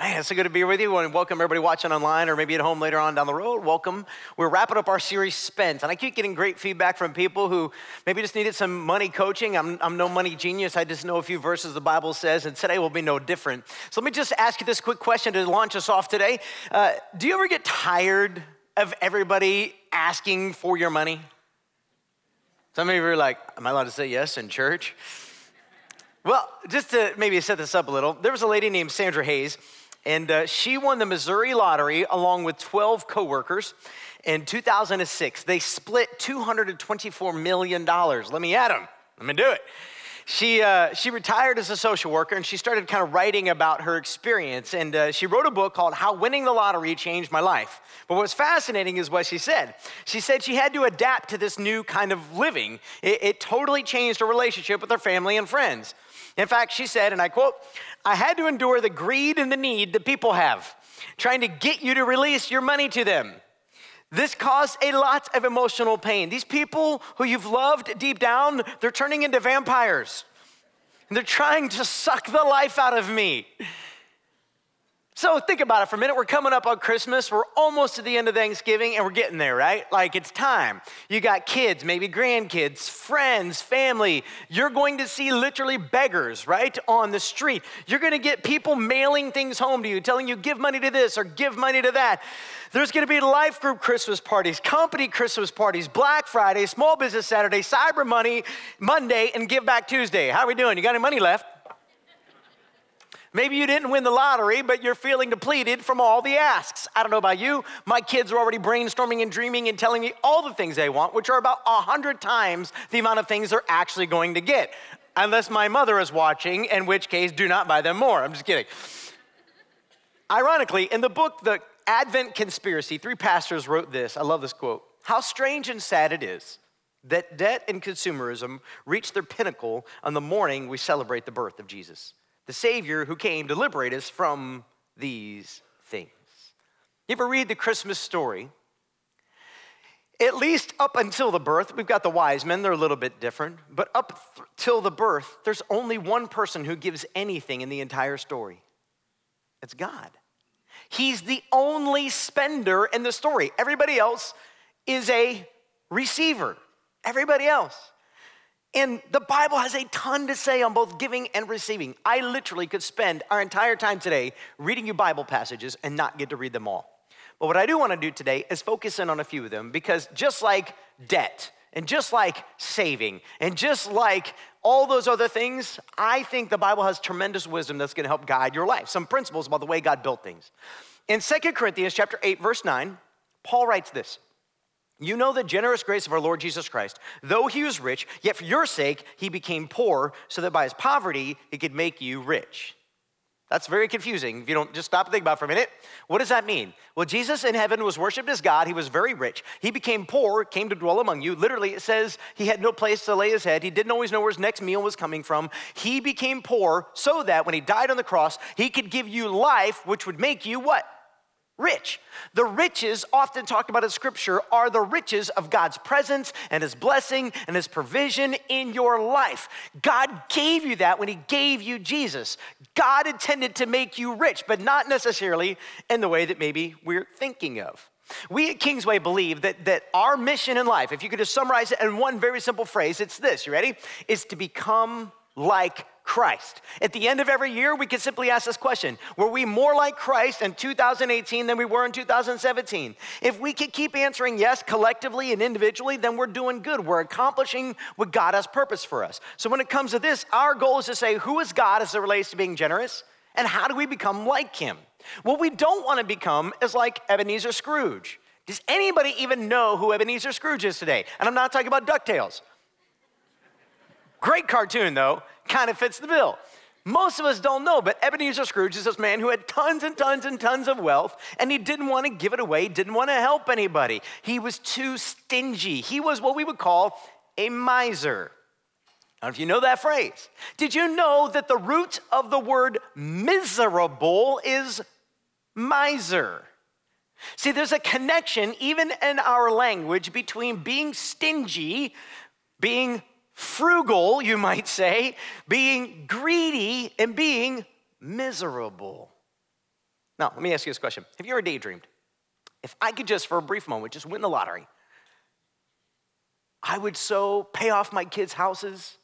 Man, it's so good to be with you. And welcome everybody watching online or maybe at home later on down the road. Welcome. We're wrapping up our series, Spent. And I keep getting great feedback from people who maybe just needed some money coaching. I'm, I'm no money genius. I just know a few verses the Bible says, and today will be no different. So let me just ask you this quick question to launch us off today. Uh, do you ever get tired of everybody asking for your money? Some of you are like, Am I allowed to say yes in church? Well, just to maybe set this up a little, there was a lady named Sandra Hayes and uh, she won the Missouri lottery along with 12 coworkers in 2006. They split $224 million. Let me at them. Let me do it. She, uh, she retired as a social worker and she started kind of writing about her experience. And uh, she wrote a book called How Winning the Lottery Changed My Life. But what's fascinating is what she said. She said she had to adapt to this new kind of living, it, it totally changed her relationship with her family and friends. In fact, she said, and I quote, I had to endure the greed and the need that people have, trying to get you to release your money to them. This caused a lot of emotional pain. These people who you've loved deep down, they're turning into vampires. And they're trying to suck the life out of me. So think about it for a minute. We're coming up on Christmas. We're almost to the end of Thanksgiving and we're getting there, right? Like it's time. You got kids, maybe grandkids, friends, family. You're going to see literally beggars, right, on the street. You're going to get people mailing things home to you, telling you, give money to this or give money to that. There's going to be life group Christmas parties, company Christmas parties, Black Friday, Small Business Saturday, Cyber Money Monday, and Give Back Tuesday. How are we doing? You got any money left? Maybe you didn't win the lottery, but you're feeling depleted from all the asks. I don't know about you. My kids are already brainstorming and dreaming and telling me all the things they want, which are about a hundred times the amount of things they're actually going to get. Unless my mother is watching, in which case, do not buy them more. I'm just kidding. Ironically, in the book, The Advent Conspiracy, three pastors wrote this. I love this quote. How strange and sad it is that debt and consumerism reach their pinnacle on the morning we celebrate the birth of Jesus the Savior who came to liberate us from these things. You ever read the Christmas story? At least up until the birth, we've got the wise men, they're a little bit different, but up th- till the birth, there's only one person who gives anything in the entire story. It's God. He's the only spender in the story. Everybody else is a receiver. Everybody else. And the Bible has a ton to say on both giving and receiving. I literally could spend our entire time today reading you Bible passages and not get to read them all. But what I do want to do today is focus in on a few of them because just like debt and just like saving and just like all those other things, I think the Bible has tremendous wisdom that's going to help guide your life. Some principles about the way God built things. In Second Corinthians chapter 8 verse 9, Paul writes this. You know the generous grace of our Lord Jesus Christ. Though he was rich, yet for your sake he became poor, so that by his poverty he could make you rich. That's very confusing if you don't just stop and think about it for a minute. What does that mean? Well, Jesus in heaven was worshiped as God. He was very rich. He became poor, came to dwell among you. Literally, it says he had no place to lay his head. He didn't always know where his next meal was coming from. He became poor so that when he died on the cross, he could give you life, which would make you what? Rich. The riches often talked about in scripture are the riches of God's presence and his blessing and his provision in your life. God gave you that when he gave you Jesus. God intended to make you rich, but not necessarily in the way that maybe we're thinking of. We at Kingsway believe that, that our mission in life, if you could just summarize it in one very simple phrase, it's this, you ready? Is to become like Christ. At the end of every year, we can simply ask this question Were we more like Christ in 2018 than we were in 2017? If we could keep answering yes collectively and individually, then we're doing good. We're accomplishing what God has purpose for us. So when it comes to this, our goal is to say, Who is God as it relates to being generous? And how do we become like Him? What we don't want to become is like Ebenezer Scrooge. Does anybody even know who Ebenezer Scrooge is today? And I'm not talking about DuckTales. Great cartoon, though kind of fits the bill. Most of us don't know, but Ebenezer Scrooge is this man who had tons and tons and tons of wealth, and he didn't want to give it away, didn't want to help anybody. He was too stingy. He was what we would call a miser. I don't know if you know that phrase. Did you know that the root of the word miserable is miser? See, there's a connection, even in our language, between being stingy, being frugal, you might say, being greedy, and being miserable. Now, let me ask you this question Have you ever daydreamed? If I could just, for a brief moment, just win the lottery, I would so pay off my kids' houses.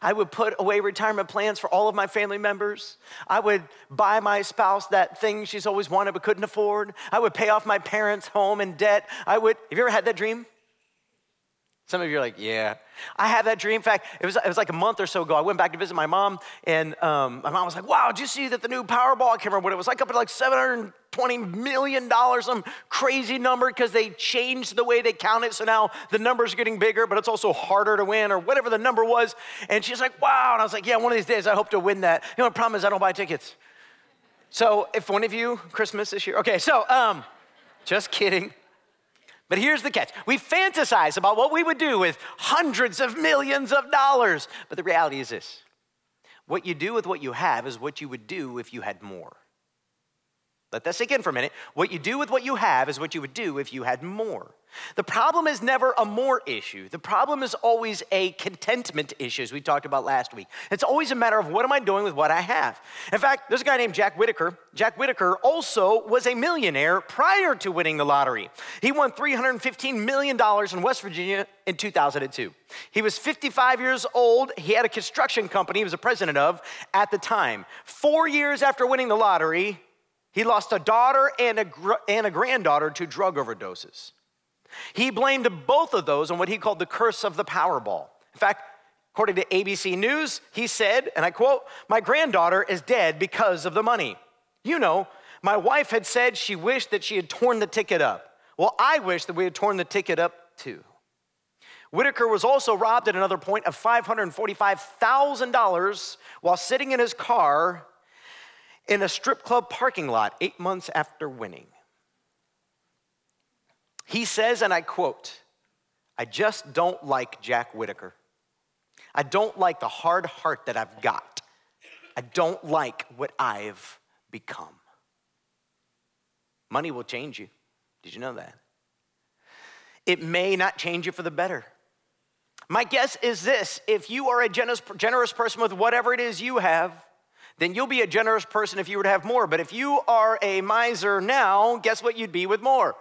I would put away retirement plans for all of my family members. I would buy my spouse that thing she's always wanted but couldn't afford. I would pay off my parents' home in debt. I would, have you ever had that dream? Some of you are like, yeah. I have that dream. In fact, it was, it was like a month or so ago. I went back to visit my mom, and um, my mom was like, wow, did you see that the new Powerball, I can't remember what it was, like up at like $720 million, some crazy number, because they changed the way they count it. So now the number's getting bigger, but it's also harder to win, or whatever the number was. And she's like, wow. And I was like, yeah, one of these days I hope to win that. You know, the problem is I don't buy tickets. So if one of you, Christmas this year, okay, so um, just kidding. But here's the catch we fantasize about what we would do with hundreds of millions of dollars. But the reality is this what you do with what you have is what you would do if you had more. Let that sink in for a minute. What you do with what you have is what you would do if you had more. The problem is never a more issue. The problem is always a contentment issue, as we talked about last week. It's always a matter of what am I doing with what I have. In fact, there's a guy named Jack Whitaker. Jack Whitaker also was a millionaire prior to winning the lottery. He won $315 million in West Virginia in 2002. He was 55 years old. He had a construction company he was a president of at the time. Four years after winning the lottery, he lost a daughter and a, gr- and a granddaughter to drug overdoses. He blamed both of those on what he called the curse of the Powerball. In fact, according to ABC News, he said, and I quote, My granddaughter is dead because of the money. You know, my wife had said she wished that she had torn the ticket up. Well, I wish that we had torn the ticket up too. Whitaker was also robbed at another point of $545,000 while sitting in his car in a strip club parking lot eight months after winning. He says, and I quote, I just don't like Jack Whitaker. I don't like the hard heart that I've got. I don't like what I've become. Money will change you. Did you know that? It may not change you for the better. My guess is this if you are a generous, generous person with whatever it is you have, then you'll be a generous person if you were to have more. But if you are a miser now, guess what you'd be with more?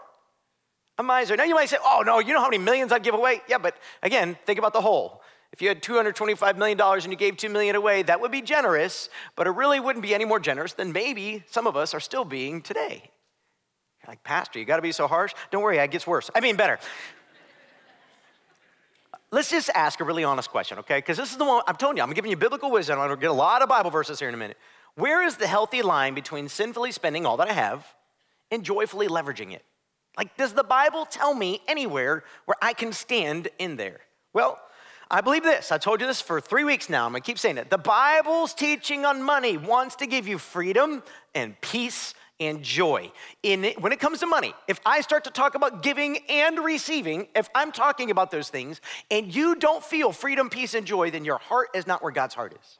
A miser. Now you might say, oh no, you know how many millions I'd give away? Yeah, but again, think about the whole. If you had $225 million and you gave 2 million away, that would be generous, but it really wouldn't be any more generous than maybe some of us are still being today. You're like, Pastor, you gotta be so harsh? Don't worry, it gets worse. I mean, better. Let's just ask a really honest question, okay? Because this is the one I'm telling you, I'm giving you biblical wisdom. I'm gonna get a lot of Bible verses here in a minute. Where is the healthy line between sinfully spending all that I have and joyfully leveraging it? Like, does the Bible tell me anywhere where I can stand in there? Well, I believe this. I told you this for three weeks now. I'm gonna keep saying it. The Bible's teaching on money wants to give you freedom and peace and joy. In it, when it comes to money, if I start to talk about giving and receiving, if I'm talking about those things and you don't feel freedom, peace, and joy, then your heart is not where God's heart is.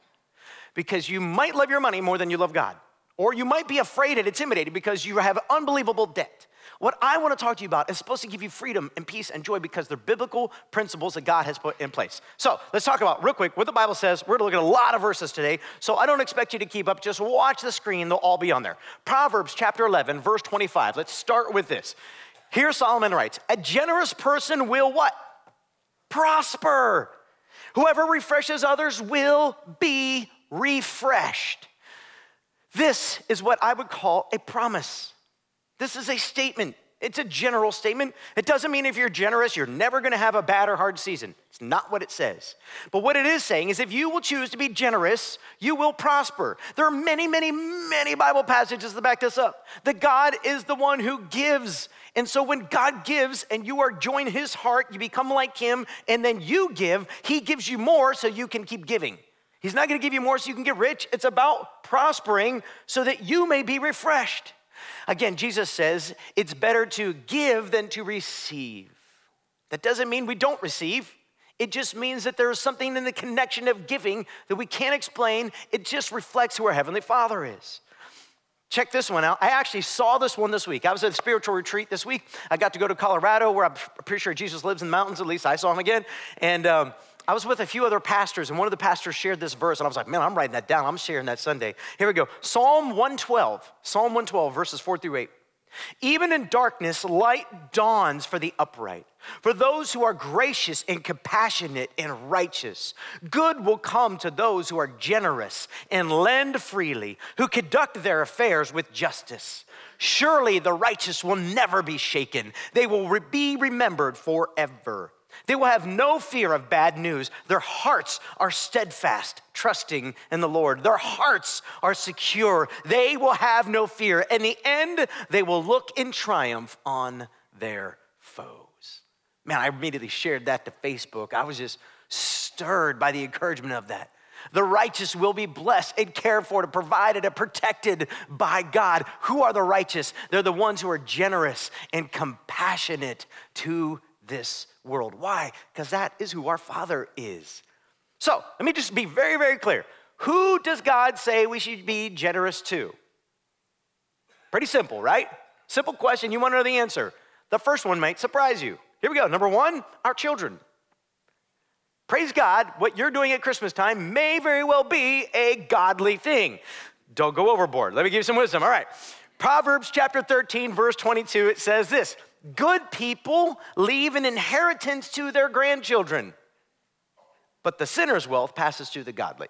Because you might love your money more than you love God. Or you might be afraid and intimidated because you have unbelievable debt. What I want to talk to you about is supposed to give you freedom and peace and joy because they're biblical principles that God has put in place. So let's talk about real quick what the Bible says. We're going to look at a lot of verses today, so I don't expect you to keep up. Just watch the screen, they'll all be on there. Proverbs chapter 11, verse 25. Let's start with this. Here Solomon writes A generous person will what? Prosper. Whoever refreshes others will be refreshed. This is what I would call a promise. This is a statement. It's a general statement. It doesn't mean if you're generous, you're never gonna have a bad or hard season. It's not what it says. But what it is saying is if you will choose to be generous, you will prosper. There are many, many, many Bible passages that back this up. That God is the one who gives. And so when God gives and you are join his heart, you become like him, and then you give, he gives you more so you can keep giving. He's not gonna give you more so you can get rich. It's about prospering so that you may be refreshed. Again, Jesus says it's better to give than to receive. That doesn't mean we don't receive. It just means that there is something in the connection of giving that we can't explain. It just reflects who our Heavenly Father is. Check this one out. I actually saw this one this week. I was at a spiritual retreat this week. I got to go to Colorado, where I'm pretty sure Jesus lives in the mountains, at least I saw him again. And um, I was with a few other pastors, and one of the pastors shared this verse, and I was like, man, I'm writing that down. I'm sharing that Sunday. Here we go Psalm 112, Psalm 112, verses 4 through 8. Even in darkness, light dawns for the upright. For those who are gracious and compassionate and righteous, good will come to those who are generous and lend freely, who conduct their affairs with justice. Surely the righteous will never be shaken, they will be remembered forever. They will have no fear of bad news. Their hearts are steadfast, trusting in the Lord. Their hearts are secure. They will have no fear. In the end, they will look in triumph on their foes. Man, I immediately shared that to Facebook. I was just stirred by the encouragement of that. The righteous will be blessed and cared for, and provided and protected by God. Who are the righteous? They're the ones who are generous and compassionate to this world. Why? Because that is who our Father is. So let me just be very, very clear. Who does God say we should be generous to? Pretty simple, right? Simple question. You want to know the answer. The first one might surprise you. Here we go. Number one, our children. Praise God, what you're doing at Christmas time may very well be a godly thing. Don't go overboard. Let me give you some wisdom. All right. Proverbs chapter 13, verse 22, it says this Good people leave an inheritance to their grandchildren, but the sinner's wealth passes to the godly.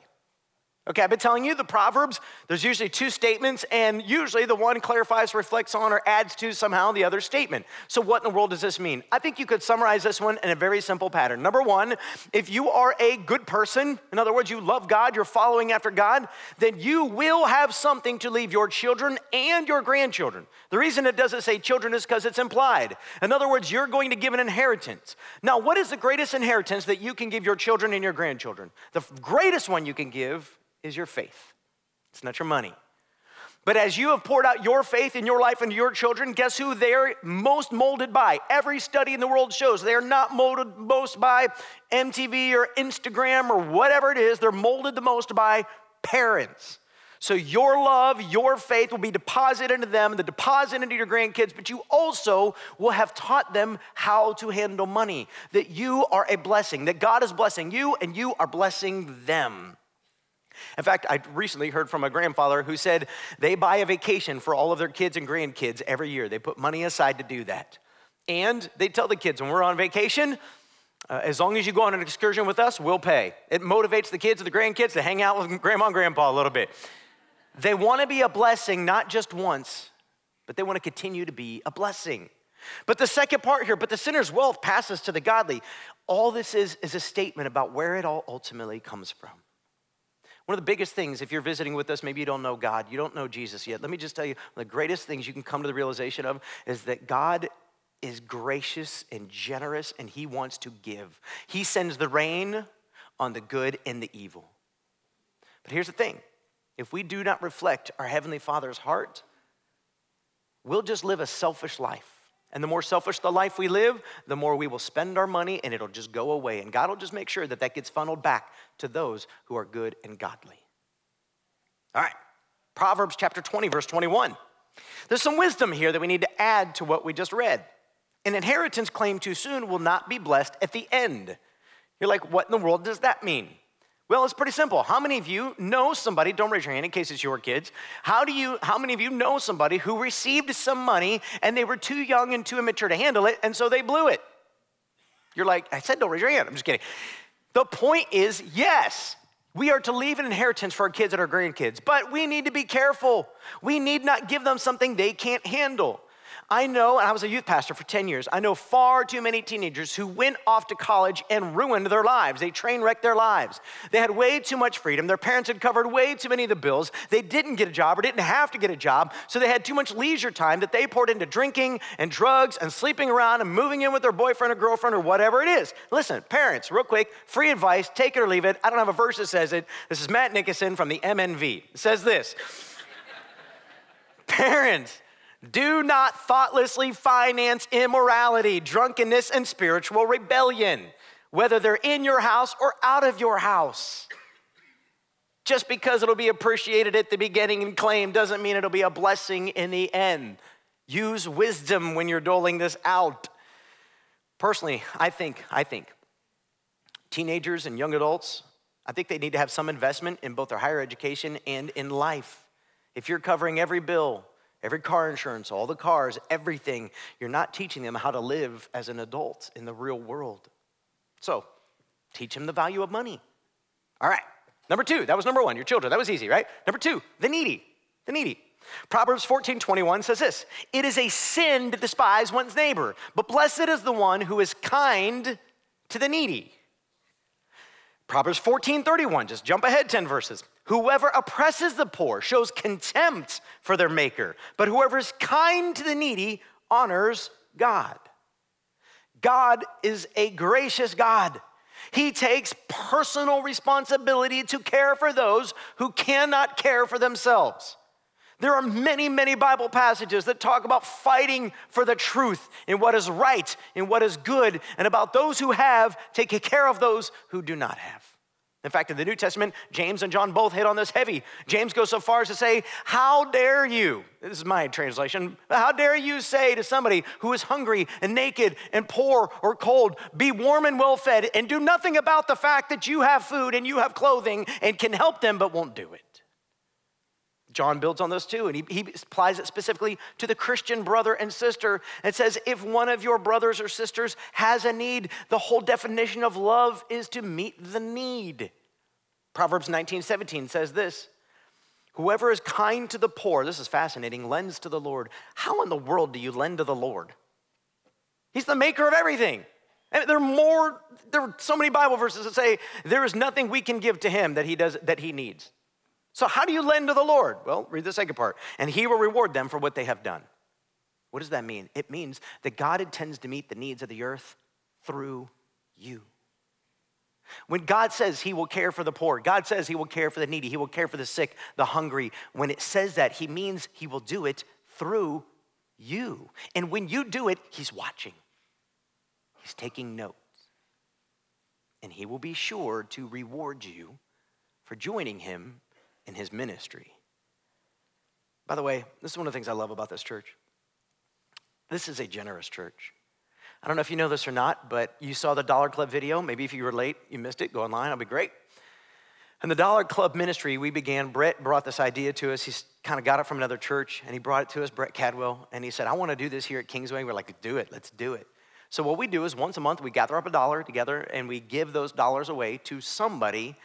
Okay, I've been telling you the Proverbs, there's usually two statements, and usually the one clarifies, reflects on, or adds to somehow the other statement. So, what in the world does this mean? I think you could summarize this one in a very simple pattern. Number one, if you are a good person, in other words, you love God, you're following after God, then you will have something to leave your children and your grandchildren. The reason it doesn't say children is because it's implied. In other words, you're going to give an inheritance. Now, what is the greatest inheritance that you can give your children and your grandchildren? The greatest one you can give is your faith, it's not your money. But as you have poured out your faith in your life into your children, guess who they're most molded by? Every study in the world shows they're not molded most by MTV or Instagram or whatever it is. They're molded the most by parents. So your love, your faith will be deposited into them, the deposit into your grandkids, but you also will have taught them how to handle money, that you are a blessing, that God is blessing you and you are blessing them. In fact, I recently heard from a grandfather who said they buy a vacation for all of their kids and grandkids every year. They put money aside to do that. And they tell the kids when we're on vacation, uh, as long as you go on an excursion with us, we'll pay. It motivates the kids and the grandkids to hang out with grandma and grandpa a little bit. They want to be a blessing not just once, but they want to continue to be a blessing. But the second part here, but the sinner's wealth passes to the godly. All this is is a statement about where it all ultimately comes from. One of the biggest things, if you're visiting with us, maybe you don't know God, you don't know Jesus yet. Let me just tell you, the greatest things you can come to the realization of is that God is gracious and generous and He wants to give. He sends the rain on the good and the evil. But here's the thing if we do not reflect our Heavenly Father's heart, we'll just live a selfish life. And the more selfish the life we live, the more we will spend our money and it'll just go away. And God will just make sure that that gets funneled back to those who are good and godly. All right, Proverbs chapter 20, verse 21. There's some wisdom here that we need to add to what we just read. An inheritance claimed too soon will not be blessed at the end. You're like, what in the world does that mean? Well, it's pretty simple. How many of you know somebody, don't raise your hand in case it's your kids. How do you how many of you know somebody who received some money and they were too young and too immature to handle it and so they blew it? You're like, I said don't raise your hand. I'm just kidding. The point is, yes, we are to leave an inheritance for our kids and our grandkids, but we need to be careful. We need not give them something they can't handle. I know, and I was a youth pastor for 10 years, I know far too many teenagers who went off to college and ruined their lives. They train wrecked their lives. They had way too much freedom. Their parents had covered way too many of the bills. They didn't get a job or didn't have to get a job, so they had too much leisure time that they poured into drinking and drugs and sleeping around and moving in with their boyfriend or girlfriend or whatever it is. Listen, parents, real quick, free advice, take it or leave it. I don't have a verse that says it. This is Matt Nickerson from the MNV. It says this Parents, do not thoughtlessly finance immorality, drunkenness, and spiritual rebellion. whether they're in your house or out of your house. Just because it'll be appreciated at the beginning and claimed doesn't mean it'll be a blessing in the end. Use wisdom when you're doling this out. Personally, I think, I think teenagers and young adults, I think they need to have some investment in both their higher education and in life. If you're covering every bill, every car insurance, all the cars, everything, you're not teaching them how to live as an adult in the real world. So, teach them the value of money. All right. Number two, that was number one, your children. That was easy, right? Number two, the needy. The needy. Proverbs 14 21 says this It is a sin to despise one's neighbor, but blessed is the one who is kind to the needy. Proverbs 14 31, just jump ahead 10 verses. Whoever oppresses the poor shows contempt for their maker, but whoever is kind to the needy honors God. God is a gracious God. He takes personal responsibility to care for those who cannot care for themselves. There are many, many Bible passages that talk about fighting for the truth in what is right in what is good, and about those who have taking care of those who do not have. In fact, in the New Testament, James and John both hit on this heavy. James goes so far as to say, How dare you, this is my translation, how dare you say to somebody who is hungry and naked and poor or cold, be warm and well fed, and do nothing about the fact that you have food and you have clothing and can help them but won't do it? John builds on those too, and he, he applies it specifically to the Christian brother and sister. It says, if one of your brothers or sisters has a need, the whole definition of love is to meet the need. Proverbs 19 17 says this Whoever is kind to the poor, this is fascinating, lends to the Lord. How in the world do you lend to the Lord? He's the maker of everything. And there are more, there are so many Bible verses that say there is nothing we can give to him that he does that he needs. So, how do you lend to the Lord? Well, read the second part. And he will reward them for what they have done. What does that mean? It means that God intends to meet the needs of the earth through you. When God says he will care for the poor, God says he will care for the needy, he will care for the sick, the hungry, when it says that, he means he will do it through you. And when you do it, he's watching, he's taking notes. And he will be sure to reward you for joining him in his ministry. By the way, this is one of the things I love about this church. This is a generous church. I don't know if you know this or not, but you saw the Dollar Club video. Maybe if you were late, you missed it, go online, it'll be great. And the Dollar Club ministry, we began, Brett brought this idea to us. He's kind of got it from another church, and he brought it to us, Brett Cadwell, and he said, I want to do this here at Kingsway. We're like, do it, let's do it. So what we do is once a month, we gather up a dollar together, and we give those dollars away to somebody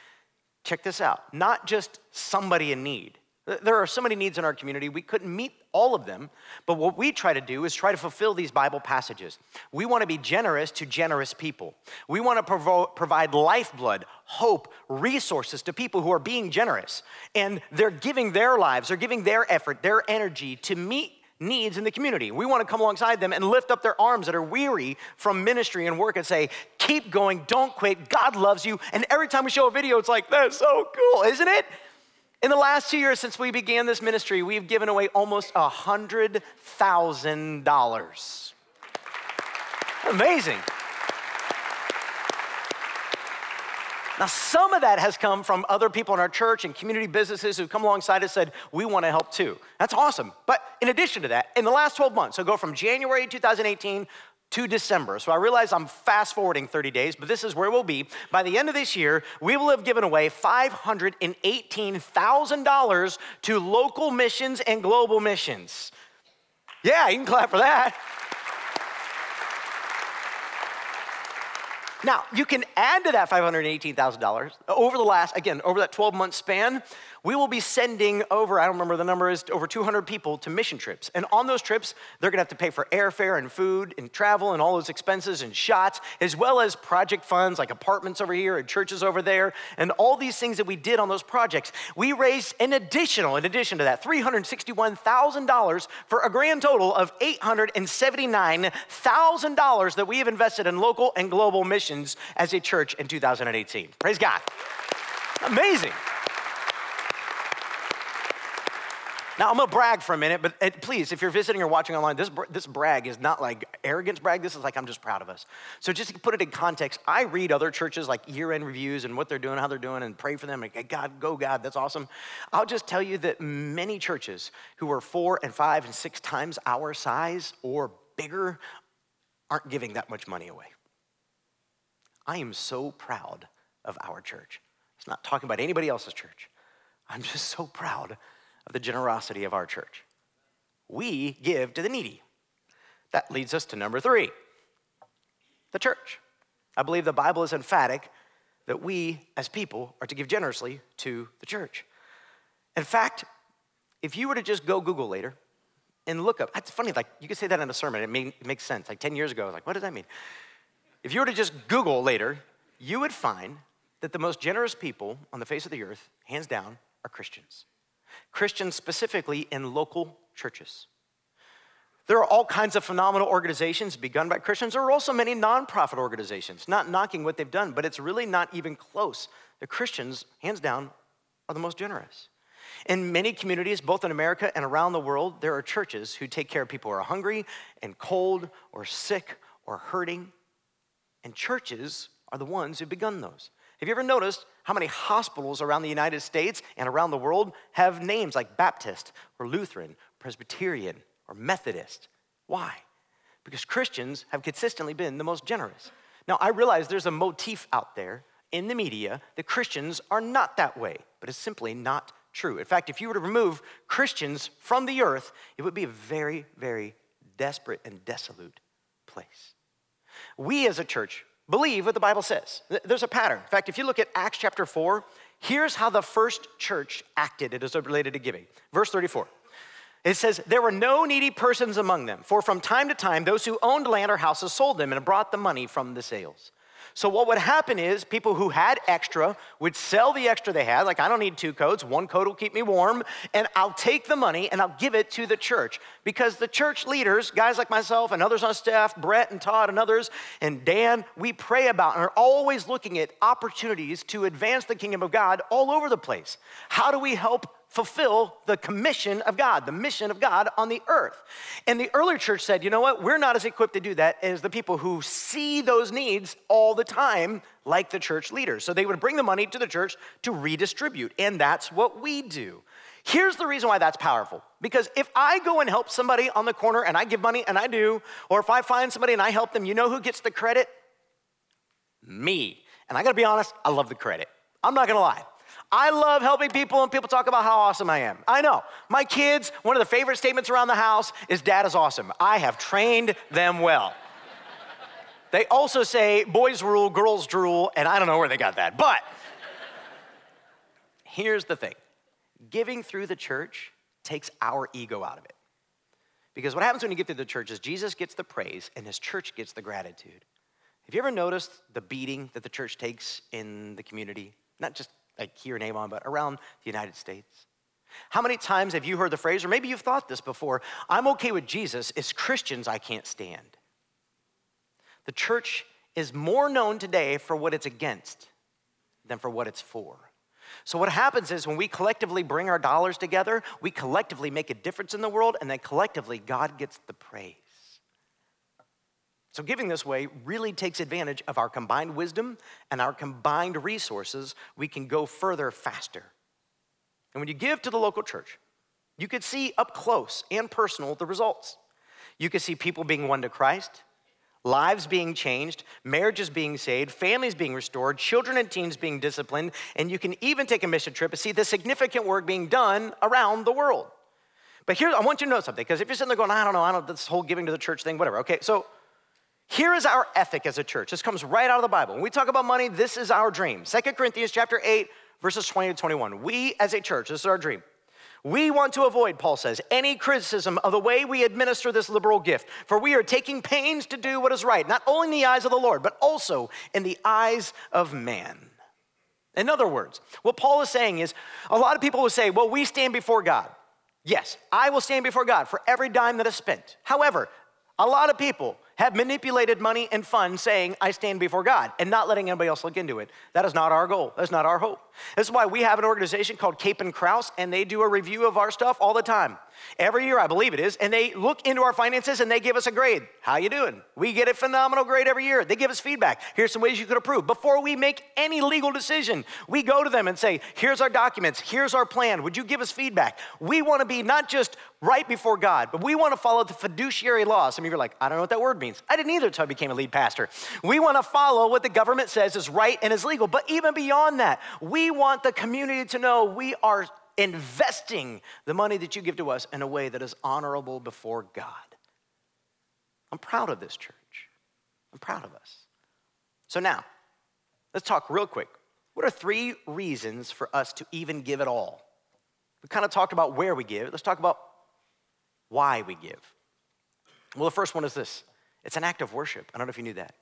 check this out, not just somebody in need. There are so many needs in our community, we couldn't meet all of them. But what we try to do is try to fulfill these Bible passages. We want to be generous to generous people. We want to provo- provide lifeblood, hope, resources to people who are being generous. And they're giving their lives, they're giving their effort, their energy to meet needs in the community. We want to come alongside them and lift up their arms that are weary from ministry and work and say, keep going, don't quit, God loves you. And every time we show a video, it's like, that's so cool, isn't it? In the last two years since we began this ministry, we've given away almost a $100,000. Amazing. Now, some of that has come from other people in our church and community businesses who've come alongside and said, We want to help too. That's awesome. But in addition to that, in the last 12 months, so go from January 2018 to December. So I realize I'm fast forwarding 30 days, but this is where we'll be. By the end of this year, we will have given away $518,000 to local missions and global missions. Yeah, you can clap for that. Now, you can add to that $518,000 over the last, again, over that 12 month span, we will be sending over, I don't remember the number is, over 200 people to mission trips. And on those trips, they're gonna have to pay for airfare and food and travel and all those expenses and shots, as well as project funds like apartments over here and churches over there, and all these things that we did on those projects. We raised an additional, in addition to that, $361,000 for a grand total of $879,000 that we have invested in local and global missions as a church in 2018. Praise God. Amazing. Now, I'm gonna brag for a minute, but uh, please, if you're visiting or watching online, this, this brag is not like arrogance brag. This is like, I'm just proud of us. So, just to put it in context, I read other churches like year end reviews and what they're doing, how they're doing, and pray for them. And God, go God, that's awesome. I'll just tell you that many churches who are four and five and six times our size or bigger aren't giving that much money away. I am so proud of our church. It's not talking about anybody else's church. I'm just so proud of the generosity of our church. We give to the needy. That leads us to number three the church. I believe the Bible is emphatic that we as people are to give generously to the church. In fact, if you were to just go Google later and look up, it's funny, like you could say that in a sermon, it, it makes sense. Like 10 years ago, I was like, what does that mean? If you were to just Google later, you would find that the most generous people on the face of the earth, hands down, are Christians. Christians specifically in local churches. There are all kinds of phenomenal organizations begun by Christians. There are also many nonprofit organizations, not knocking what they've done, but it's really not even close. The Christians, hands down, are the most generous. In many communities, both in America and around the world, there are churches who take care of people who are hungry and cold or sick or hurting. And churches are the ones who've begun those. Have you ever noticed how many hospitals around the United States and around the world have names like Baptist or Lutheran, Presbyterian or Methodist? Why? Because Christians have consistently been the most generous. Now, I realize there's a motif out there in the media that Christians are not that way, but it's simply not true. In fact, if you were to remove Christians from the earth, it would be a very, very desperate and desolate place. We as a church believe what the Bible says. There's a pattern. In fact, if you look at Acts chapter 4, here's how the first church acted it is related to giving. Verse 34. It says, There were no needy persons among them, for from time to time those who owned land or houses sold them and brought the money from the sales. So, what would happen is people who had extra would sell the extra they had, like, I don't need two coats, one coat will keep me warm, and I'll take the money and I'll give it to the church. Because the church leaders, guys like myself and others on staff, Brett and Todd and others, and Dan, we pray about and are always looking at opportunities to advance the kingdom of God all over the place. How do we help fulfill the commission of God, the mission of God on the earth. And the early church said, you know what? We're not as equipped to do that as the people who see those needs all the time, like the church leaders. So they would bring the money to the church to redistribute. And that's what we do. Here's the reason why that's powerful. Because if I go and help somebody on the corner and I give money, and I do, or if I find somebody and I help them, you know who gets the credit? Me. And I gotta be honest, I love the credit. I'm not gonna lie. I love helping people, and people talk about how awesome I am. I know. My kids, one of the favorite statements around the house is, Dad is awesome. I have trained them well. they also say, boys rule, girls drool, and I don't know where they got that. But here's the thing giving through the church takes our ego out of it. Because what happens when you give through the church is Jesus gets the praise and his church gets the gratitude. Have you ever noticed the beating that the church takes in the community? Not just like here in Avon, but around the United States. How many times have you heard the phrase, or maybe you've thought this before, I'm okay with Jesus, it's Christians I can't stand? The church is more known today for what it's against than for what it's for. So, what happens is when we collectively bring our dollars together, we collectively make a difference in the world, and then collectively, God gets the praise. So, giving this way really takes advantage of our combined wisdom and our combined resources. We can go further faster. And when you give to the local church, you could see up close and personal the results. You could see people being won to Christ, lives being changed, marriages being saved, families being restored, children and teens being disciplined, and you can even take a mission trip and see the significant work being done around the world. But here, I want you to know something, because if you're sitting there going, I don't know, I don't know, this whole giving to the church thing, whatever. Okay, so here is our ethic as a church. This comes right out of the Bible. When we talk about money, this is our dream. Second Corinthians chapter 8, verses 20 to 21. We as a church, this is our dream. We want to avoid, Paul says, any criticism of the way we administer this liberal gift, for we are taking pains to do what is right, not only in the eyes of the Lord, but also in the eyes of man. In other words, what Paul is saying is a lot of people will say, well, we stand before God. Yes, I will stand before God for every dime that is spent. However, a lot of people have manipulated money and funds saying, I stand before God, and not letting anybody else look into it. That is not our goal. That's not our hope. That's why we have an organization called CapinCrouse, and they do a review of our stuff all the time. Every year, I believe it is, and they look into our finances and they give us a grade. How you doing? We get a phenomenal grade every year. They give us feedback. Here's some ways you could improve. Before we make any legal decision, we go to them and say, "Here's our documents. Here's our plan. Would you give us feedback?" We want to be not just right before God, but we want to follow the fiduciary law. Some of you are like, "I don't know what that word means." I didn't either until I became a lead pastor. We want to follow what the government says is right and is legal. But even beyond that, we want the community to know we are investing the money that you give to us in a way that is honorable before God. I'm proud of this church. I'm proud of us. So now, let's talk real quick. What are three reasons for us to even give at all? We kind of talked about where we give. Let's talk about why we give. Well, the first one is this it's an act of worship. I don't know if you knew that.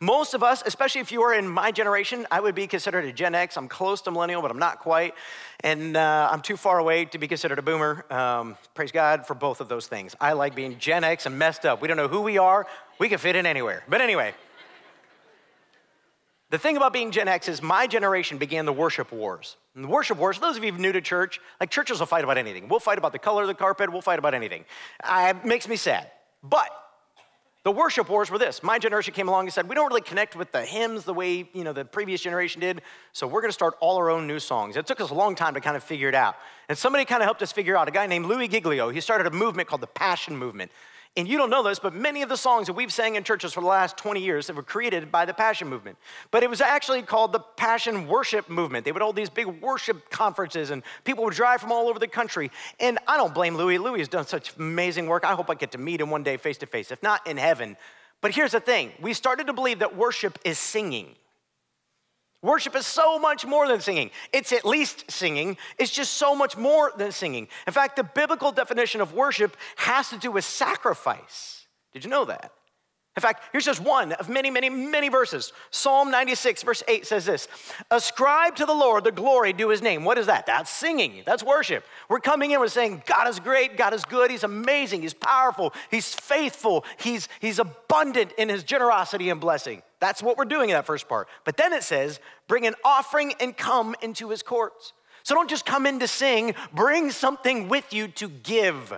Most of us, especially if you are in my generation, I would be considered a Gen X. I'm close to millennial, but I'm not quite. And uh, I'm too far away to be considered a boomer. Um, praise God for both of those things. I like being Gen X and messed up. We don't know who we are, we can fit in anywhere. But anyway, the thing about being Gen X is my generation began the worship wars. And the worship wars, those of you new to church, like churches will fight about anything. We'll fight about the color of the carpet, we'll fight about anything. It makes me sad. But the worship wars were this. My generation came along and said, we don't really connect with the hymns the way you know the previous generation did, so we're going to start all our own new songs. It took us a long time to kind of figure it out. And somebody kind of helped us figure out, a guy named Louie Giglio, he started a movement called the Passion Movement. And you don't know this, but many of the songs that we've sang in churches for the last 20 years that were created by the Passion Movement. But it was actually called the Passion Worship Movement. They would hold these big worship conferences, and people would drive from all over the country. And I don't blame Louie. Louie has done such amazing work. I hope I get to meet him one day face to face, if not in heaven. But here's the thing we started to believe that worship is singing. Worship is so much more than singing. It's at least singing, it's just so much more than singing. In fact, the biblical definition of worship has to do with sacrifice. Did you know that? In fact, here's just one of many, many, many verses. Psalm 96, verse 8 says this Ascribe to the Lord the glory due his name. What is that? That's singing, that's worship. We're coming in, we're saying, God is great, God is good, he's amazing, he's powerful, he's faithful, he's, he's abundant in his generosity and blessing. That's what we're doing in that first part. But then it says, Bring an offering and come into his courts. So don't just come in to sing, bring something with you to give.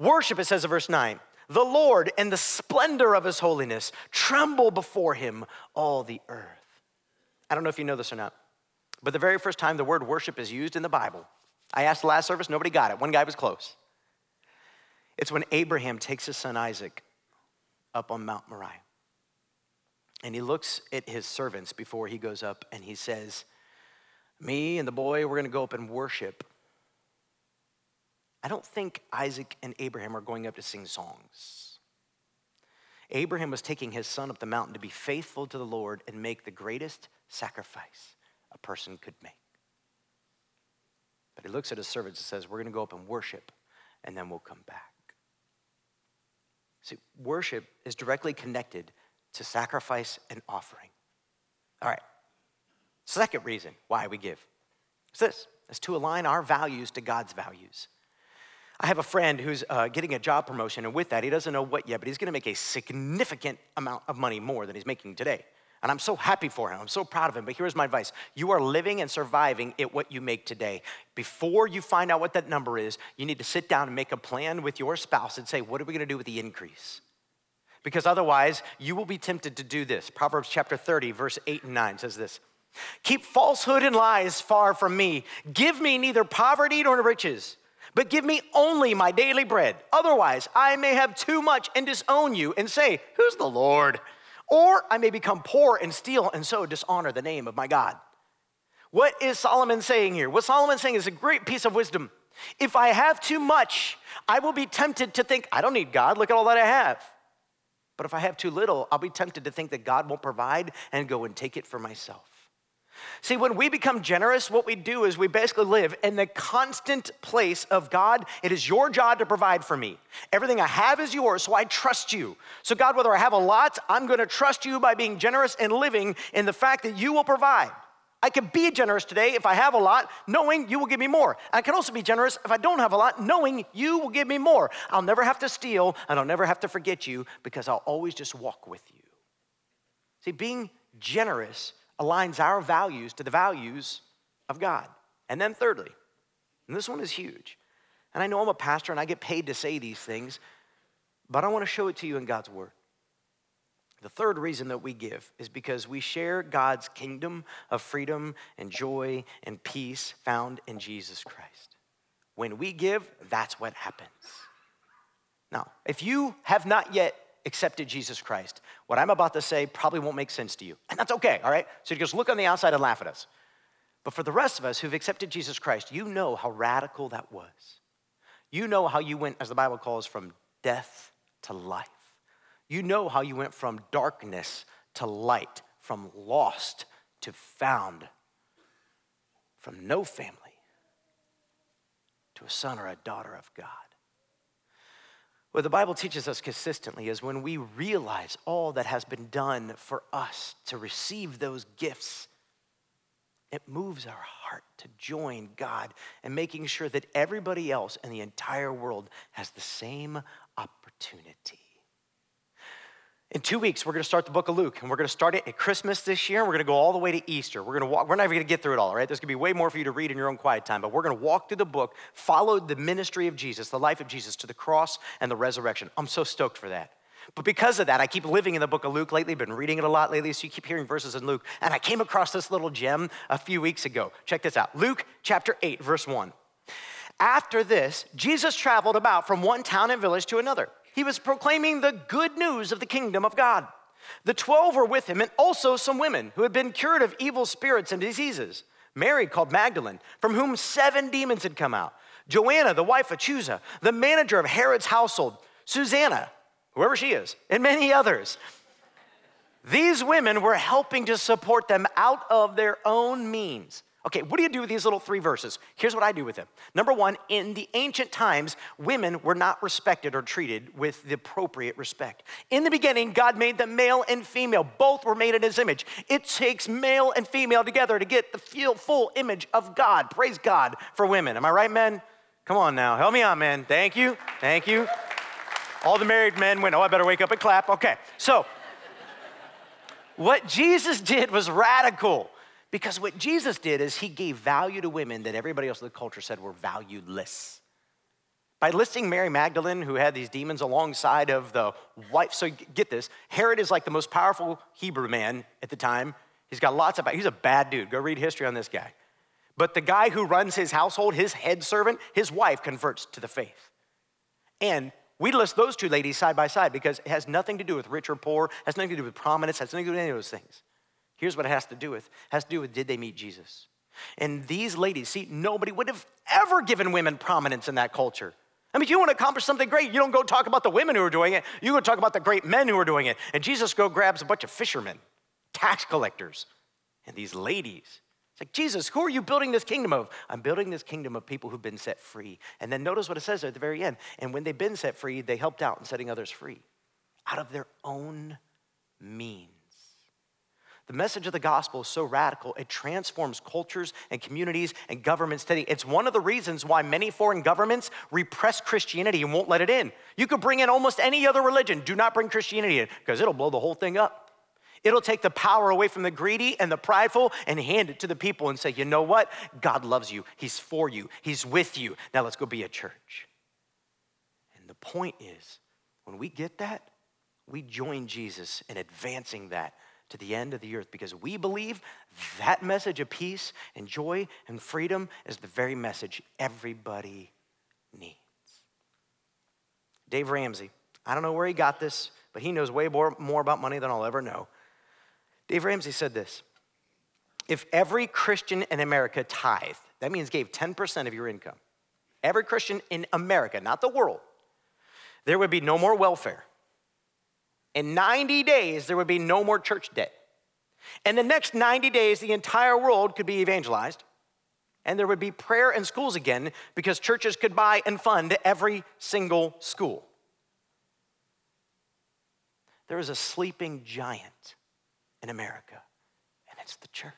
Worship, it says in verse 9 the Lord and the splendor of his holiness. Tremble before him, all the earth. I don't know if you know this or not, but the very first time the word worship is used in the Bible, I asked the last service, nobody got it. One guy was close. It's when Abraham takes his son Isaac up on Mount Moriah. And he looks at his servants before he goes up and he says, Me and the boy, we're going to go up and worship I don't think Isaac and Abraham are going up to sing songs. Abraham was taking his son up the mountain to be faithful to the Lord and make the greatest sacrifice a person could make. But he looks at his servants and says, We're going to go up and worship, and then we'll come back. See, worship is directly connected to sacrifice and offering. All right. Second reason why we give is this is to align our values to God's values. I have a friend who's uh, getting a job promotion, and with that, he doesn't know what yet, but he's gonna make a significant amount of money more than he's making today. And I'm so happy for him. I'm so proud of him. But here's my advice you are living and surviving at what you make today. Before you find out what that number is, you need to sit down and make a plan with your spouse and say, what are we gonna do with the increase? Because otherwise, you will be tempted to do this. Proverbs chapter 30, verse 8 and 9 says this Keep falsehood and lies far from me. Give me neither poverty nor riches but give me only my daily bread. Otherwise, I may have too much and disown you and say, Who's the Lord? Or I may become poor and steal and so dishonor the name of my God. What is Solomon saying here? What Solomon's saying is a great piece of wisdom. If I have too much, I will be tempted to think, I don't need God, look at all that I have. But if I have too little, I'll be tempted to think that God won't provide and go and take it for myself. See, when we become generous, what we do is we basically live in the constant place of God, it is your job to provide for me. Everything I have is yours, so I trust you. So, God, whether I have a lot, I'm gonna trust you by being generous and living in the fact that you will provide. I can be generous today if I have a lot, knowing you will give me more. I can also be generous if I don't have a lot, knowing you will give me more. I'll never have to steal and I'll never have to forget you because I'll always just walk with you. See, being generous aligns our values to the values of God. And then, thirdly, and this one is huge, and I know I'm a pastor and I get paid to say these things, but I want to show it to you in God's Word. The third reason that we give is because we share God's kingdom of freedom and joy and peace found in Jesus Christ. When we give, that's what happens. Now, if you have not yet accepted Jesus Christ, what I'm about to say probably won't make sense to you. And that's okay, all right? So you just look on the outside and laugh at us. But for the rest of us who've accepted Jesus Christ, you know how radical that was. You know how you went, as the Bible calls, from death to life. You know how you went from darkness to light, from lost to found, from no family to a son or a daughter of God. What the Bible teaches us consistently is when we realize all that has been done for us to receive those gifts, it moves our heart to join God and making sure that everybody else in the entire world has the same opportunity. In two weeks, we're going to start the book of Luke, and we're going to start it at Christmas this year, and we're going to go all the way to Easter. We're going to walk, we're not even going to get through it all, right? There's going to be way more for you to read in your own quiet time, but we're going to walk through the book, follow the ministry of Jesus, the life of Jesus to the cross and the resurrection. I'm so stoked for that. But because of that, I keep living in the book of Luke lately, been reading it a lot lately, so you keep hearing verses in Luke. And I came across this little gem a few weeks ago. Check this out Luke chapter 8, verse 1. After this, Jesus traveled about from one town and village to another. He was proclaiming the good news of the kingdom of God. The 12 were with him, and also some women who had been cured of evil spirits and diseases. Mary, called Magdalene, from whom seven demons had come out. Joanna, the wife of Chuza, the manager of Herod's household. Susanna, whoever she is, and many others. These women were helping to support them out of their own means. Okay, what do you do with these little three verses? Here's what I do with them. Number one, in the ancient times, women were not respected or treated with the appropriate respect. In the beginning, God made them male and female. Both were made in his image. It takes male and female together to get the full image of God. Praise God for women. Am I right, men? Come on now, help me out, man. Thank you. Thank you. All the married men went, oh, I better wake up and clap. Okay, so what Jesus did was radical. Because what Jesus did is he gave value to women that everybody else in the culture said were valueless. By listing Mary Magdalene, who had these demons alongside of the wife. So get this Herod is like the most powerful Hebrew man at the time. He's got lots of, he's a bad dude. Go read history on this guy. But the guy who runs his household, his head servant, his wife converts to the faith. And we list those two ladies side by side because it has nothing to do with rich or poor, has nothing to do with prominence, has nothing to do with any of those things. Here's what it has to do with. It has to do with did they meet Jesus? And these ladies, see, nobody would have ever given women prominence in that culture. I mean, if you want to accomplish something great, you don't go talk about the women who are doing it. You go talk about the great men who are doing it. And Jesus go grabs a bunch of fishermen, tax collectors, and these ladies. It's like, Jesus, who are you building this kingdom of? I'm building this kingdom of people who've been set free. And then notice what it says at the very end. And when they've been set free, they helped out in setting others free out of their own means. The message of the gospel is so radical, it transforms cultures and communities and governments today. It's one of the reasons why many foreign governments repress Christianity and won't let it in. You could bring in almost any other religion, do not bring Christianity in, because it'll blow the whole thing up. It'll take the power away from the greedy and the prideful and hand it to the people and say, you know what? God loves you. He's for you. He's with you. Now let's go be a church. And the point is, when we get that, we join Jesus in advancing that to the end of the earth because we believe that message of peace and joy and freedom is the very message everybody needs. Dave Ramsey, I don't know where he got this, but he knows way more, more about money than I'll ever know. Dave Ramsey said this If every Christian in America tithe, that means gave 10% of your income, every Christian in America, not the world, there would be no more welfare in 90 days, there would be no more church debt. In the next 90 days, the entire world could be evangelized, and there would be prayer and schools again because churches could buy and fund every single school. There is a sleeping giant in America, and it's the church.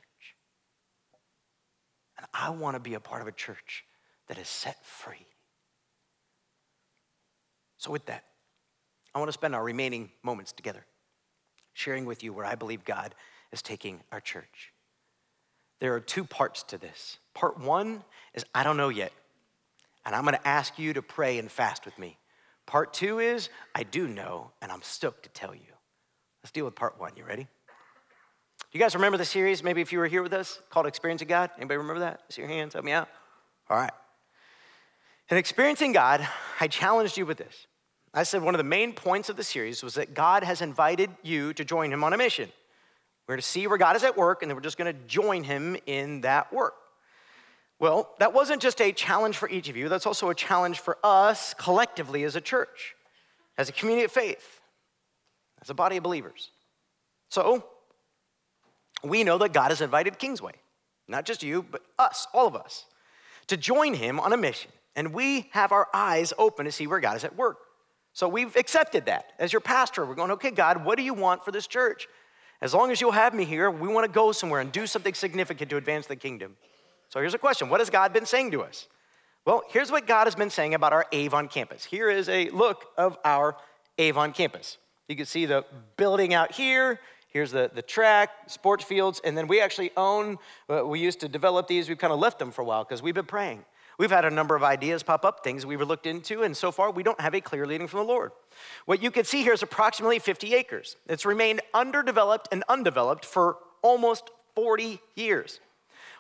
And I want to be a part of a church that is set free. So, with that, I want to spend our remaining moments together sharing with you where I believe God is taking our church. There are two parts to this. Part one is I don't know yet, and I'm going to ask you to pray and fast with me. Part two is I do know, and I'm stoked to tell you. Let's deal with part one. You ready? Do you guys remember the series? Maybe if you were here with us, called Experiencing God. Anybody remember that? See your hands, help me out. All right. In Experiencing God, I challenged you with this. I said one of the main points of the series was that God has invited you to join him on a mission. We're going to see where God is at work, and then we're just going to join him in that work. Well, that wasn't just a challenge for each of you, that's also a challenge for us collectively as a church, as a community of faith, as a body of believers. So, we know that God has invited Kingsway, not just you, but us, all of us, to join him on a mission. And we have our eyes open to see where God is at work. So we've accepted that. As your pastor, we're going, okay, God, what do you want for this church? As long as you'll have me here, we want to go somewhere and do something significant to advance the kingdom. So here's a question What has God been saying to us? Well, here's what God has been saying about our Avon campus. Here is a look of our Avon campus. You can see the building out here. Here's the, the track, sports fields, and then we actually own, uh, we used to develop these. We've kind of left them for a while because we've been praying. We've had a number of ideas pop up, things we've looked into, and so far we don't have a clear leading from the Lord. What you can see here is approximately 50 acres. It's remained underdeveloped and undeveloped for almost 40 years.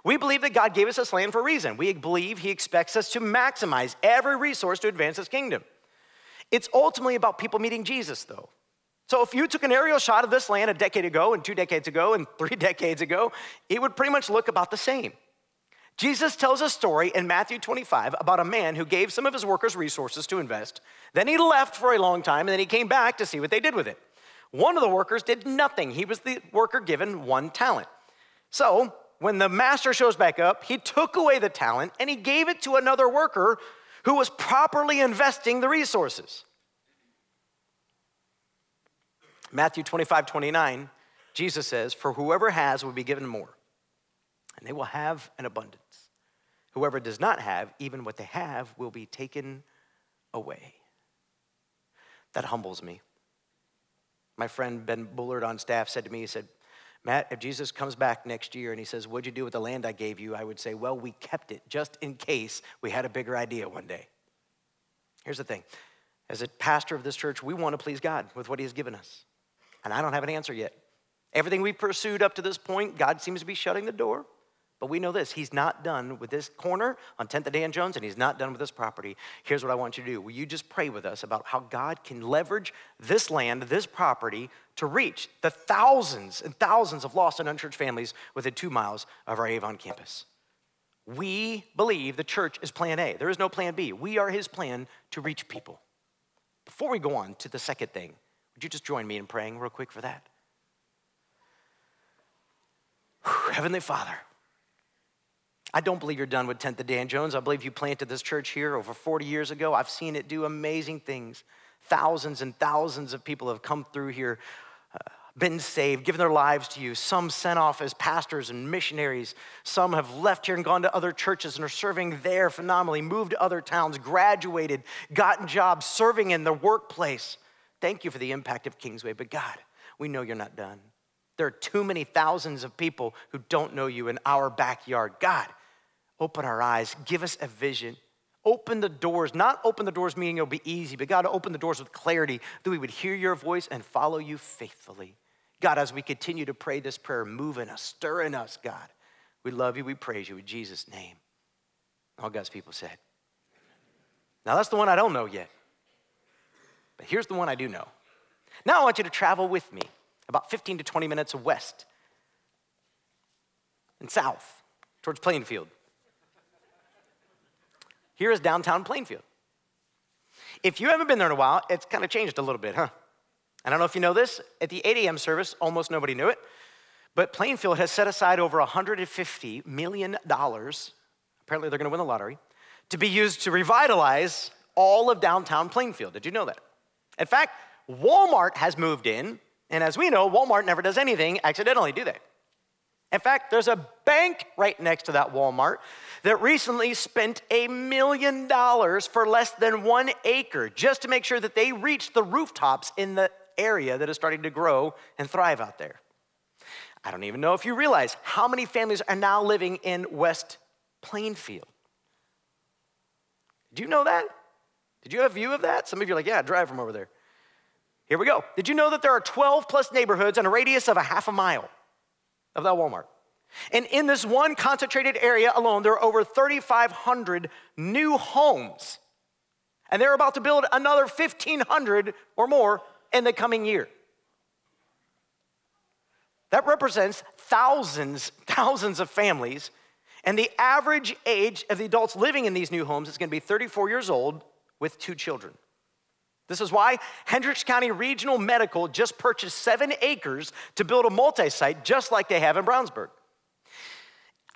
We believe that God gave us this land for a reason. We believe He expects us to maximize every resource to advance His kingdom. It's ultimately about people meeting Jesus, though. So if you took an aerial shot of this land a decade ago, and two decades ago, and three decades ago, it would pretty much look about the same. Jesus tells a story in Matthew 25 about a man who gave some of his workers resources to invest. Then he left for a long time, and then he came back to see what they did with it. One of the workers did nothing. He was the worker given one talent. So when the master shows back up, he took away the talent and he gave it to another worker who was properly investing the resources. Matthew 25, 29, Jesus says, For whoever has will be given more, and they will have an abundance. Whoever does not have, even what they have, will be taken away. That humbles me. My friend Ben Bullard on staff said to me, he said, Matt, if Jesus comes back next year and he says, What'd you do with the land I gave you? I would say, Well, we kept it just in case we had a bigger idea one day. Here's the thing as a pastor of this church, we want to please God with what he has given us. And I don't have an answer yet. Everything we've pursued up to this point, God seems to be shutting the door. But we know this He's not done with this corner on 10th and Dan Jones, and He's not done with this property. Here's what I want you to do Will you just pray with us about how God can leverage this land, this property, to reach the thousands and thousands of lost and unchurched families within two miles of our Avon campus? We believe the church is plan A. There is no plan B. We are His plan to reach people. Before we go on to the second thing, would you just join me in praying real quick for that? Heavenly Father, I don't believe you're done with 10th and Dan Jones. I believe you planted this church here over 40 years ago. I've seen it do amazing things. Thousands and thousands of people have come through here, uh, been saved, given their lives to you. Some sent off as pastors and missionaries. Some have left here and gone to other churches and are serving there phenomenally, moved to other towns, graduated, gotten jobs, serving in the workplace. Thank you for the impact of Kingsway. But God, we know you're not done. There are too many thousands of people who don't know you in our backyard. God, Open our eyes, give us a vision. Open the doors, not open the doors meaning it'll be easy, but God, open the doors with clarity that we would hear your voice and follow you faithfully. God, as we continue to pray this prayer, move in us, stir in us, God. We love you, we praise you in Jesus' name. All God's people said. Now, that's the one I don't know yet. But here's the one I do know. Now, I want you to travel with me about 15 to 20 minutes west and south towards Plainfield. Here is downtown Plainfield. If you haven't been there in a while, it's kind of changed a little bit, huh? I don't know if you know this. At the 8 a.m. service, almost nobody knew it, but Plainfield has set aside over $150 million. Apparently, they're going to win the lottery to be used to revitalize all of downtown Plainfield. Did you know that? In fact, Walmart has moved in, and as we know, Walmart never does anything accidentally, do they? In fact, there's a bank right next to that Walmart that recently spent a million dollars for less than one acre just to make sure that they reach the rooftops in the area that is starting to grow and thrive out there. I don't even know if you realize how many families are now living in West Plainfield. Do you know that? Did you have a view of that? Some of you are like, yeah, drive from over there. Here we go. Did you know that there are 12 plus neighborhoods in a radius of a half a mile of that Walmart? And in this one concentrated area alone, there are over 3,500 new homes. And they're about to build another 1,500 or more in the coming year. That represents thousands, thousands of families. And the average age of the adults living in these new homes is going to be 34 years old with two children. This is why Hendricks County Regional Medical just purchased seven acres to build a multi site just like they have in Brownsburg.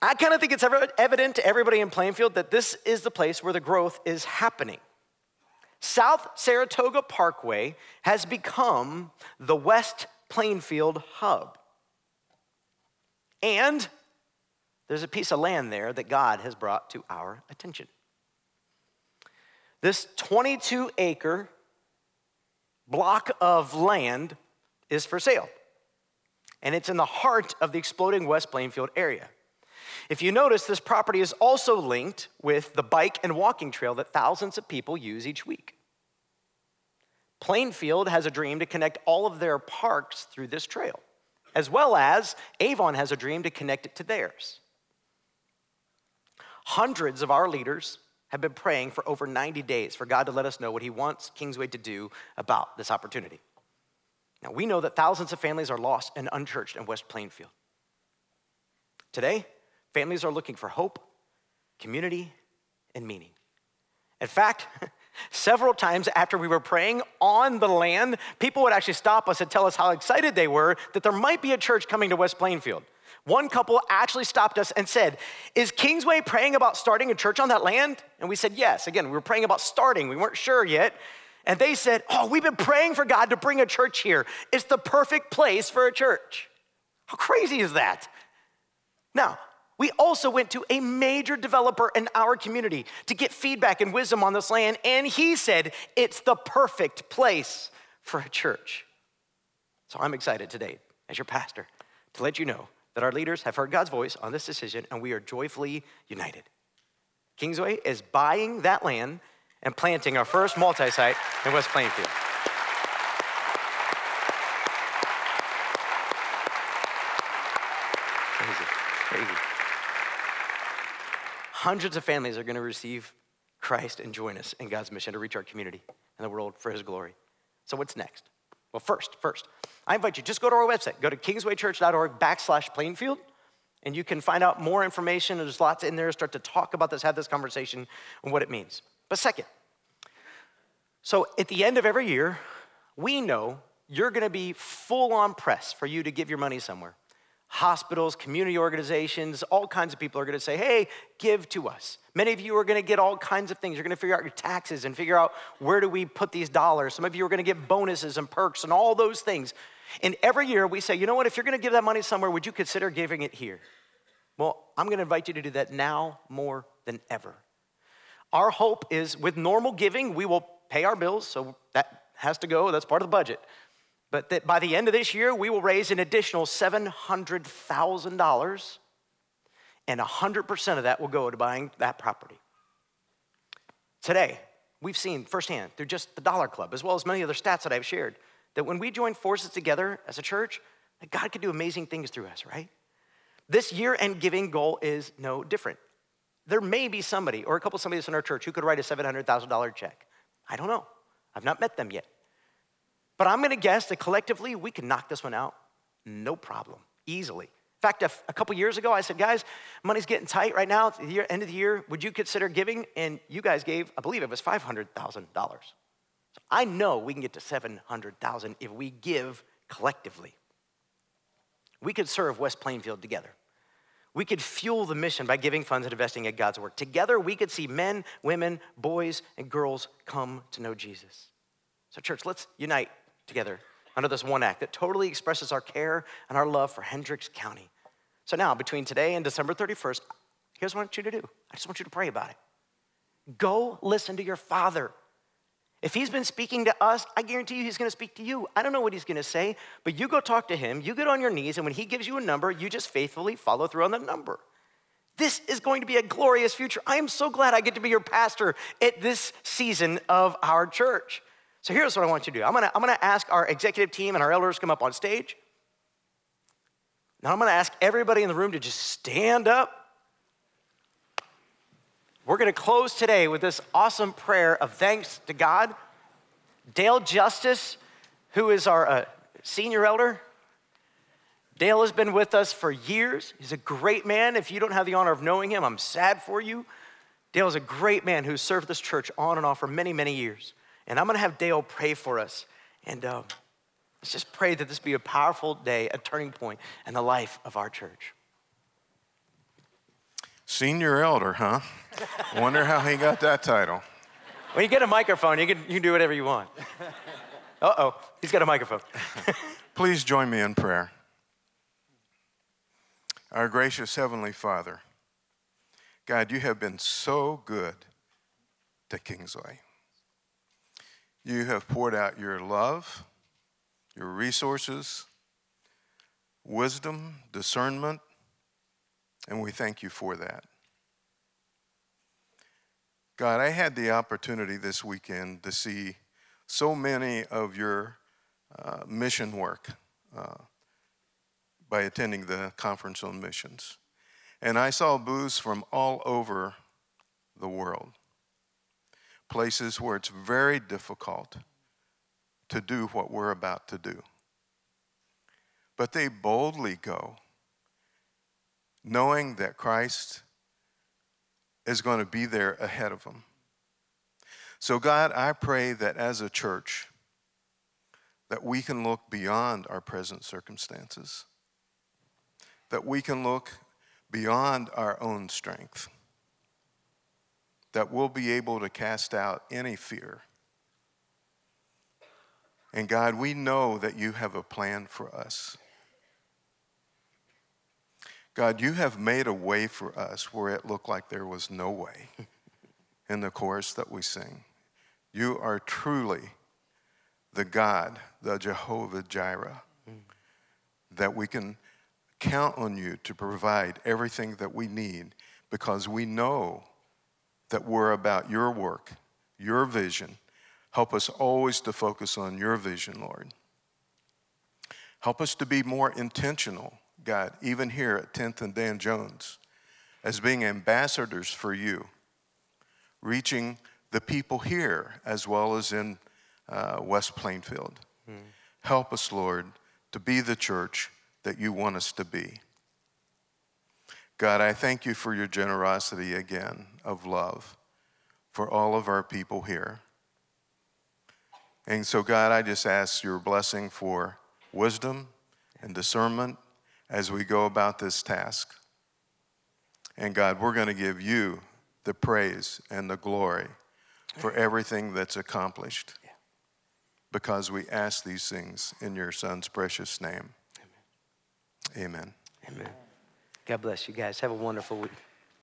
I kind of think it's evident to everybody in Plainfield that this is the place where the growth is happening. South Saratoga Parkway has become the West Plainfield hub. And there's a piece of land there that God has brought to our attention. This 22 acre block of land is for sale, and it's in the heart of the exploding West Plainfield area. If you notice, this property is also linked with the bike and walking trail that thousands of people use each week. Plainfield has a dream to connect all of their parks through this trail, as well as Avon has a dream to connect it to theirs. Hundreds of our leaders have been praying for over 90 days for God to let us know what He wants Kingsway to do about this opportunity. Now, we know that thousands of families are lost and unchurched in West Plainfield. Today, families are looking for hope, community, and meaning. In fact, several times after we were praying on the land, people would actually stop us and tell us how excited they were that there might be a church coming to West Plainfield. One couple actually stopped us and said, Is Kingsway praying about starting a church on that land? And we said, Yes. Again, we were praying about starting, we weren't sure yet. And they said, Oh, we've been praying for God to bring a church here. It's the perfect place for a church. How crazy is that? Now, we also went to a major developer in our community to get feedback and wisdom on this land, and he said it's the perfect place for a church. So I'm excited today, as your pastor, to let you know that our leaders have heard God's voice on this decision and we are joyfully united. Kingsway is buying that land and planting our first multi site in West Plainfield. Hundreds of families are going to receive Christ and join us in God's mission to reach our community and the world for his glory. So, what's next? Well, first, first, I invite you, just go to our website. Go to kingswaychurch.org backslash Plainfield, and you can find out more information. There's lots in there. Start to talk about this, have this conversation, and what it means. But second, so at the end of every year, we know you're going to be full on press for you to give your money somewhere. Hospitals, community organizations, all kinds of people are going to say, hey, give to us. Many of you are going to get all kinds of things. You're going to figure out your taxes and figure out where do we put these dollars. Some of you are going to get bonuses and perks and all those things. And every year we say, you know what, if you're going to give that money somewhere, would you consider giving it here? Well, I'm going to invite you to do that now more than ever. Our hope is with normal giving, we will pay our bills, so that has to go, that's part of the budget. But that by the end of this year, we will raise an additional $700,000, and 100% of that will go to buying that property. Today, we've seen firsthand through just the Dollar Club, as well as many other stats that I've shared, that when we join forces together as a church, that God can do amazing things through us, right? This year end giving goal is no different. There may be somebody or a couple of somebody in our church who could write a $700,000 check. I don't know. I've not met them yet. But I'm gonna guess that collectively we can knock this one out no problem, easily. In fact, a, couple years ago, I said, guys, money's getting tight right now. At the year, end of the year, would you consider giving? And you guys gave, I believe it was $500,000. I know we can get to 700,000 if we give collectively. We could serve West Plainfield together. We could fuel the mission by giving funds and investing in God's work. Together, we could see men, women, boys, and girls come to know Jesus. So, church, let's unite together under this one act that totally expresses our care and our love for Hendricks County. So now, between today and December 31st, here's what I want you to do I just want you to pray about it. Go listen to your Father. If he's been speaking to us, I guarantee you he's gonna speak to you. I don't know what he's gonna say, but you go talk to him, you get on your knees, and when he gives you a number, you just faithfully follow through on the number. This is going to be a glorious future. I am so glad I get to be your pastor at this season of our church. So here's what I want you to do I'm gonna, I'm gonna ask our executive team and our elders to come up on stage. Now I'm gonna ask everybody in the room to just stand up. We're to close today with this awesome prayer of thanks to God. Dale Justice, who is our uh, senior elder, Dale has been with us for years. He's a great man. If you don't have the honor of knowing him, I'm sad for you. Dale is a great man who's served this church on and off for many, many years. And I'm going to have Dale pray for us. And uh, let's just pray that this be a powerful day, a turning point in the life of our church. Senior elder, huh? Wonder how he got that title. When you get a microphone, you can, you can do whatever you want. Uh oh, he's got a microphone. Please join me in prayer. Our gracious Heavenly Father, God, you have been so good to Kingsway. You have poured out your love, your resources, wisdom, discernment, and we thank you for that. God, I had the opportunity this weekend to see so many of your uh, mission work uh, by attending the conference on missions. And I saw booths from all over the world, places where it's very difficult to do what we're about to do. But they boldly go knowing that Christ is going to be there ahead of them. So God, I pray that as a church that we can look beyond our present circumstances. That we can look beyond our own strength. That we'll be able to cast out any fear. And God, we know that you have a plan for us. God, you have made a way for us where it looked like there was no way in the chorus that we sing. You are truly the God, the Jehovah Jireh, that we can count on you to provide everything that we need because we know that we're about your work, your vision. Help us always to focus on your vision, Lord. Help us to be more intentional God, even here at 10th and Dan Jones, as being ambassadors for you, reaching the people here as well as in uh, West Plainfield. Mm. Help us, Lord, to be the church that you want us to be. God, I thank you for your generosity again of love for all of our people here. And so, God, I just ask your blessing for wisdom and discernment as we go about this task. And God, we're going to give you the praise and the glory for everything that's accomplished because we ask these things in your Son's precious name. Amen. Amen. God bless you guys. Have a wonderful week.